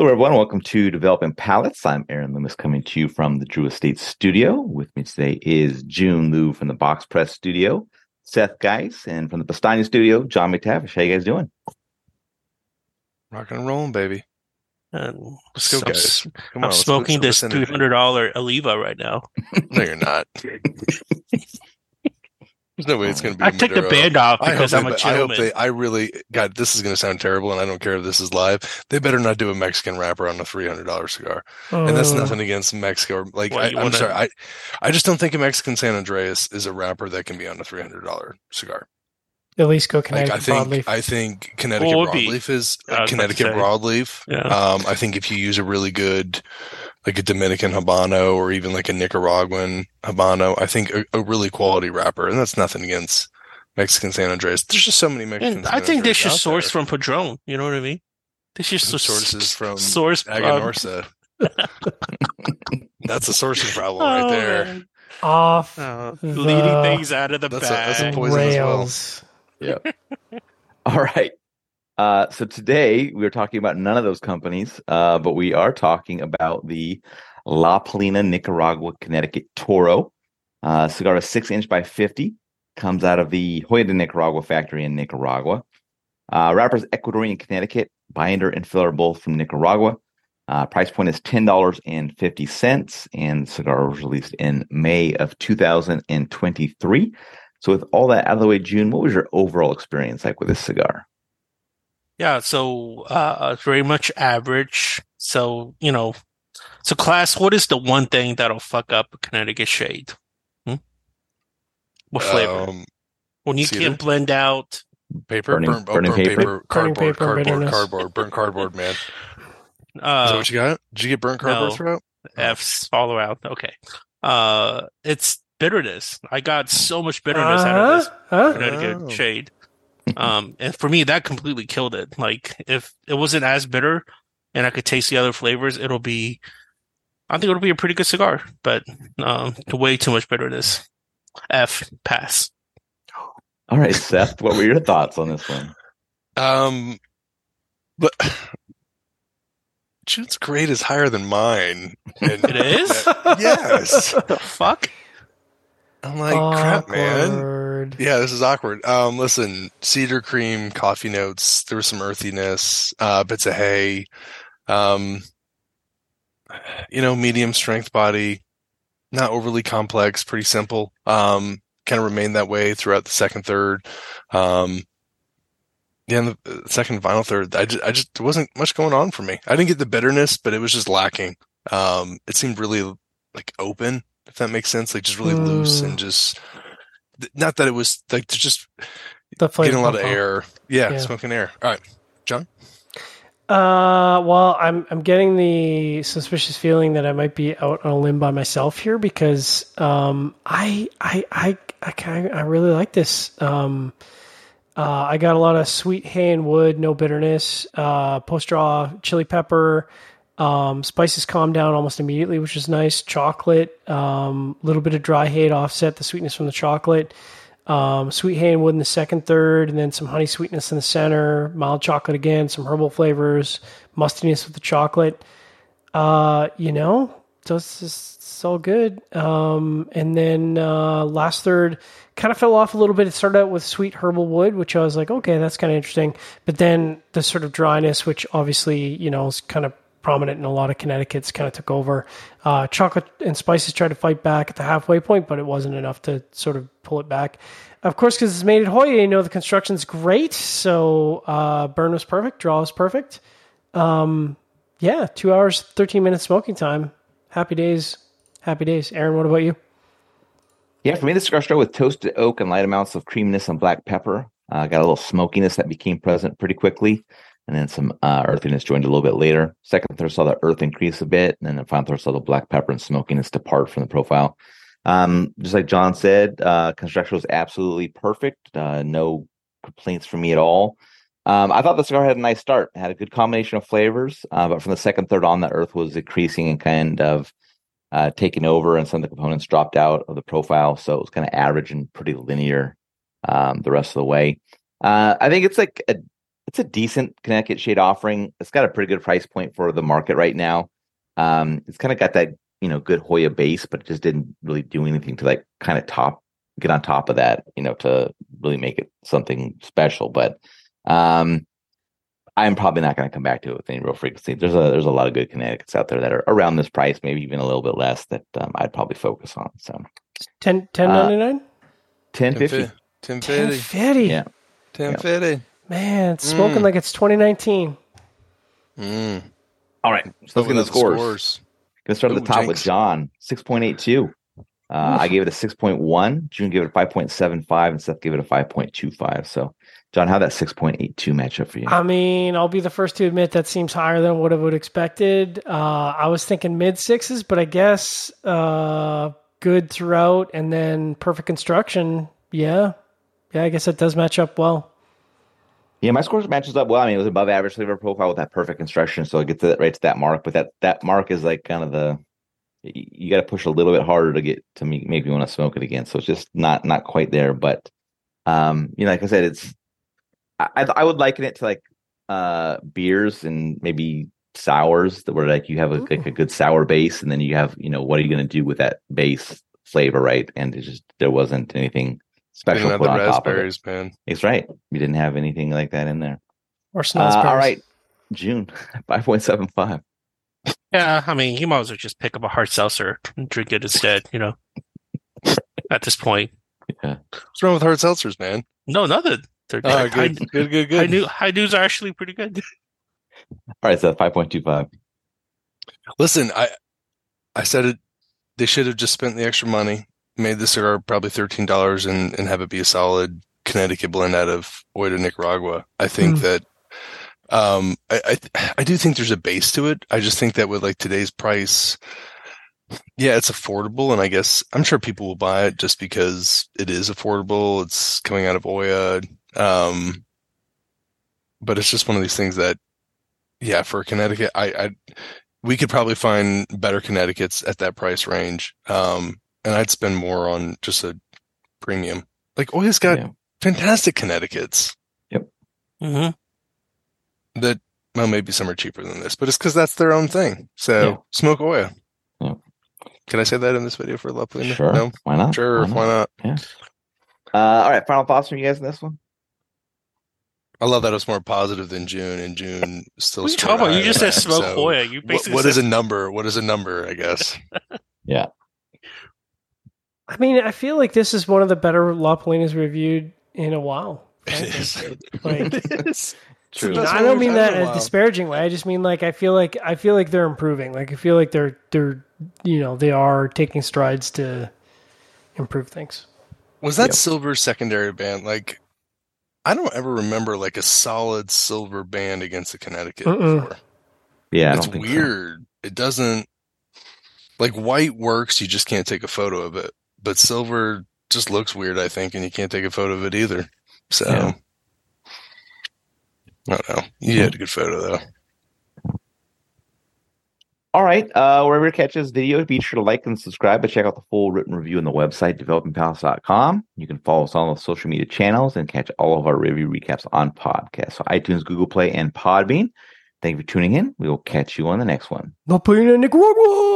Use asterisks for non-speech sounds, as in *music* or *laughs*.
Hello, everyone. Welcome to Developing Palates. I'm Aaron Loomis coming to you from the Drew Estate Studio. With me today is Jiunn Liu from the Box Press Studio, Seth Geis, and from the Pastani Studio, John McTavish. How you guys doing? Rocking and rolling, baby. And Let's go, I'm, guys. Come I'm on, smoking this listen three to- hundred dollar Oliva right now. *laughs* No, you're not. *laughs* There's no way it's going to be. I took the band off because I hope because they, I'm a I hope they. I really. God, this is going to sound terrible, and I don't care if this is live. They better not do a Mexican wrapper on a three hundred dollar cigar. And that's Uh, nothing against Mexico. Or, like What, I, you I'm wanna- sorry, I, I just don't think a Mexican San Andreas is a wrapper that can be on a three hundred dollar cigar. At least go Like Connecticut I think, broadleaf. I think Connecticut What would be- broadleaf is I was about to Connecticut broadleaf. Yeah. Um, I think if you use a really good, like a Dominican Habano or even like a Nicaraguan Habano, I think a, a really quality wrapper, and that's nothing against Mexican San Andreas. There's just so many Mexican. And I San think they should source there. from Padron. You know what I mean? They should The s- sources from source from- Aganorsa. *laughs* *laughs* that's a sourcing problem Oh, right there. man. Off Uh, the leading things out of the That's a- that's a bag. poison as well. rails. *laughs* All right. Uh, so today we are talking about none of those companies, uh, but we are talking about the La Palina Nicaragua Connecticut Toro. Uh, cigar is six inch by 50, comes out of the Joya de Nicaragua factory in Nicaragua. Uh, wrappers Ecuadorian Connecticut, binder and filler both from Nicaragua. Uh, price point is $10.50, and the cigar was released in May of 2023. So, with all that out of the way, Jiunn, what was your overall experience like with this cigar? Yeah, so uh very much average. So, you know, so class, what is the one thing that'll fuck up a Connecticut shade? Hmm? What flavor? Um, when you cedar? can't blend out paper, Burning- burn, oh, burning burn paper? paper, Burning cardboard, paper, cardboard, bitterness. cardboard, burnt cardboard, man. Is that uh what you got? Did you get burnt cardboard no. throughout? F's all around. Okay. Uh it's bitterness. I got so much bitterness out of this. Huh? Connecticut Oh. shade. Um, and for me, that completely killed it. Like, if it wasn't as bitter and I could taste the other flavors, it'll be, I think it'll be a pretty good cigar, but um, way too much bitterness. F, pass. All right, Seth, what were your thoughts on this one? Um, but Jiunn's grade is higher than mine. And It is? *laughs* yes. The fuck? I'm like, crap, man. Awkward. Yeah, this is awkward. Um, listen, cedar cream, coffee notes. There was some earthiness, uh, bits of hay. Um, you know, medium strength body, not overly complex, pretty simple. Um, kind of remained that way throughout the second third. Um, yeah, the uh, second final third, I just, I just wasn't much going on for me. I didn't get the bitterness, but it was just lacking. Um, it seemed really like open, if that makes sense, like just really loose Mm. and just not that it was like to just The getting a lot of air. Yeah, Yeah. smoking air. All right, John. Uh, well, I'm I'm getting the suspicious feeling that I might be out on a limb by myself here because um I I I I kind I really like this. Um, uh, I got a lot of sweet hay and wood, no bitterness. Uh, post draw chili pepper. Um, spices calm down almost immediately, which is nice. Chocolate, a um, little bit of dry hay to offset the sweetness from the chocolate. Um, sweet hay and wood in the second third, and then some honey sweetness in the center. Mild chocolate again, some herbal flavors, mustiness with the chocolate. Uh, you know, it's, just- it's all good. Um, and then uh, last third kind of fell off a little bit. It started out with sweet herbal wood, which I was like, okay, that's kind of interesting. But then the sort of dryness, which obviously you know is kind of prominent in a lot of Connecticut's, kind of took over. Uh, chocolate and spices tried to fight back at the halfway point, but it wasn't enough to sort of pull it back. Of course, because it's made at Joya, you know the construction's great. So uh, burn was perfect, draw was perfect. Um, yeah, two hours, thirteen minutes smoking time. Happy days, happy days. Aaron, what about you? Yeah, for me, the cigar started with toasted oak and light amounts of creaminess and black pepper. Uh, got a little smokiness that became present pretty quickly, and then some uh, earthiness joined a little bit later. Second third saw the earth increase a bit, and then the final third saw the black pepper and smokiness depart from the profile. Um, just like John said, uh, construction was absolutely perfect. Uh, no complaints from me at all. Um, I thought the cigar had a nice start. Had a good combination of flavors, uh, but from the second third on, the earth was increasing and kind of uh, taken over, and some of the components dropped out of the profile. So it was kind of average and pretty linear um, the rest of the way. Uh, I think it's like a it's a decent Connecticut shade offering. It's got a pretty good price point for the market right now. Um, it's kind of got that you know good Joya base, but it just didn't really do anything to like kind of top get on top of that, you know, to really make it something special. But um, I'm probably not going to come back to it with any real frequency. There's a there's a lot of good Connecticut's out there that are around this price, maybe even a little bit less that um, I'd probably focus on. So 10 10.99 ten fifty. Tim Fitty. 10.50 Yeah. Tim Yeah. Fitty. Man it's smoking Mm. like it's 2019 Mm. All right, so let's get Look the at scores. Gonna start at the Ooh, top with John, six point eight two. Uh, I gave it a six point one. Jiunn gave it a five point seven five, and Seth gave it a five point two five. So, John, how that six point eight two match up for you? I mean, I'll be the first to admit that seems higher than what I would have expected. Uh, I was thinking mid sixes, but I guess uh, good throughout and then perfect construction. Yeah. Yeah, I guess it does match up well. Yeah, my scores matches up well. I mean, it was above average flavor profile with that perfect construction, so it gets it right to that mark. But that that mark is like kind of the you, got to push a little bit harder to get to me, make me want to smoke it again. So it's just not not quite there. But um, you know, like I said, it's I I I would liken it to like uh beers and maybe sours that were like you have a, like a good sour base, and then you have you know what are you going to do with that base flavor, right? And it just there wasn't anything special Didn't have put the on top of it. raspberries, man. It's right. We didn't have anything like that in there. Or Uh, smells all right, Jiunn *laughs* five point seven five. Yeah, I mean, you might as well just pick up a hard seltzer and drink it instead, you know. *laughs* At this point. What's wrong with hard seltzers, man? No, nothing. They're Oh, high, good, good, good, high, good. new, high news are actually pretty good. *laughs* All right, so five point two five. Listen, I I said it. They should have just spent the extra money, made the cigar probably thirteen dollars, and and have it be a solid Connecticut blend out of Joya Nicaragua. I think Hmm. that. Um, I, I I do think there's a base to it. I just think that with like today's price, yeah, it's affordable, and I guess I'm sure people will buy it just because it is affordable. It's coming out of Joya, um, but it's just one of these things that, yeah, for Connecticut, I, I we could probably find better Connecticut's at that price range. Um, and I'd spend more on just a premium. Like Joya's got Yeah. fantastic Connecticut's hmm that, well, maybe some are cheaper than this, but it's because that's their own thing. So Yeah. smoke Joya. Yeah. Can I say that in this video for La Palina? Sure, No? why not? Sure. Why not? Uh, all right, final thoughts from you guys on this one. I love that it's more positive than Jiunn, and Jiunn still. What are you talking about? You just said smoke so Joya. You what- basically what is a number? What is a number? I guess. *laughs* Yeah, I mean, I feel like this is one of the better La Palinas reviewed in a while. It is. *laughs* Like, *laughs* It is. True. It's I don't mean that in a while. disparaging way. I just mean like I feel like I feel like they're improving. Like I feel like they're they're you know they are taking strides to improve things. Was that Yep. silver secondary band? Like, I don't ever remember like a solid silver band against the Connecticut Mm-mm. before. yeah, it's don't so. weird. It doesn't like white works. You just can't take a photo of it, but silver just looks weird. I think, and you can't take a photo of it either. So, Yeah. I don't know. You had a good photo though. All right. Uh, wherever you catch this video, be sure to like and subscribe, but check out the full written review on the website, developingpalates.com. You can follow us on all the social media channels and catch all of our review recaps on podcast. So iTunes, Google Play, and Podbean. Thank you for tuning in. We will catch you on the next one. La Palina Nicaragua.